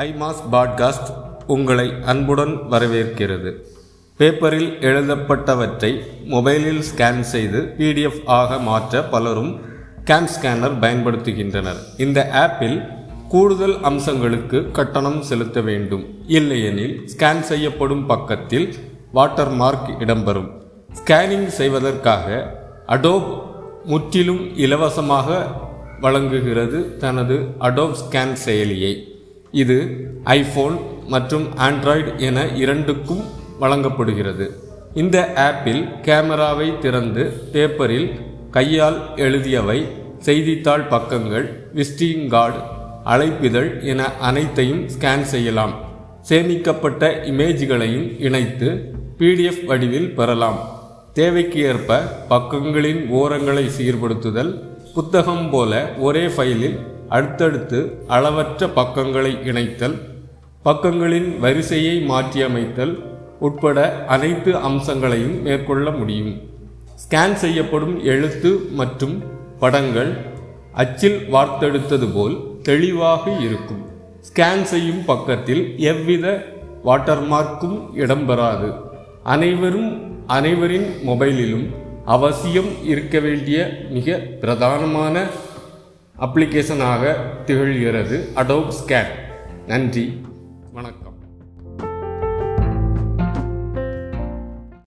ஐமாஸ் podcast உங்களை அன்புடன் வரவேற்கிறது. பேப்பரில் எழுதப்பட்டவற்றை மொபைலில் ஸ்கேன் செய்து பிடிஎஃப் ஆக மாற்ற பலரும் கேன் ஸ்கேனர் பயன்படுத்துகின்றனர். இந்த ஆப்பில் கூடுதல் அம்சங்களுக்கு கட்டணம் செலுத்த வேண்டும். இல்லையெனில் ஸ்கேன் செய்யப்படும் பக்கத்தில் வாட்டர் மார்க் இடம்பெறும். ஸ்கேனிங் செய்வதற்காக அடோப் முற்றிலும் இலவசமாக வழங்குகிறது தனது அடோப் ஸ்கேன் செயலியை. இது ஐபோன் மற்றும் ஆண்ட்ராய்டு என இரண்டுக்கும் வழங்கப்படுகிறது. இந்த ஆப்பில் கேமராவை திறந்து பேப்பரில் கையால் எழுதியவை செய்தித்தாள் பக்கங்கள் விஸ்டிங் கார்டு அழைப்பிதழ் என அனைத்தையும் ஸ்கேன் செய்யலாம். சேமிக்கப்பட்ட இமேஜ்களையும் இணைத்து பிடிஎஃப் வடிவில் பெறலாம். தேவைக்கு ஏற்ப பக்கங்களின் ஓரங்களை சீர்படுத்துதல் புத்தகம் போல ஒரே ஃபைலில் அடுத்தடுத்து அளவற்ற பக்கங்களை இணைத்தல் பக்கங்களின் வரிசையை மாற்றியமைத்தல் உட்பட அனைத்து அம்சங்களையும் மேற்கொள்ள முடியும். ஸ்கேன் செய்யப்படும் எழுத்து மற்றும் படங்கள் அச்சில் வார்த்தெடுத்தது போல் தெளிவாக இருக்கும். ஸ்கேன் செய்யும் பக்கத்தில் எவ்வித வாட்டர்மார்க்கும் இடம்பெறாது அனைவரும் அனைவரின் மொபைலிலும் அவசியம் இருக்க வேண்டிய மிக பிரதானமான அப்ளிகேஷனாக திகழ்கிறது. அடோப் ஸ்கேன் நன்றி. வணக்கம்.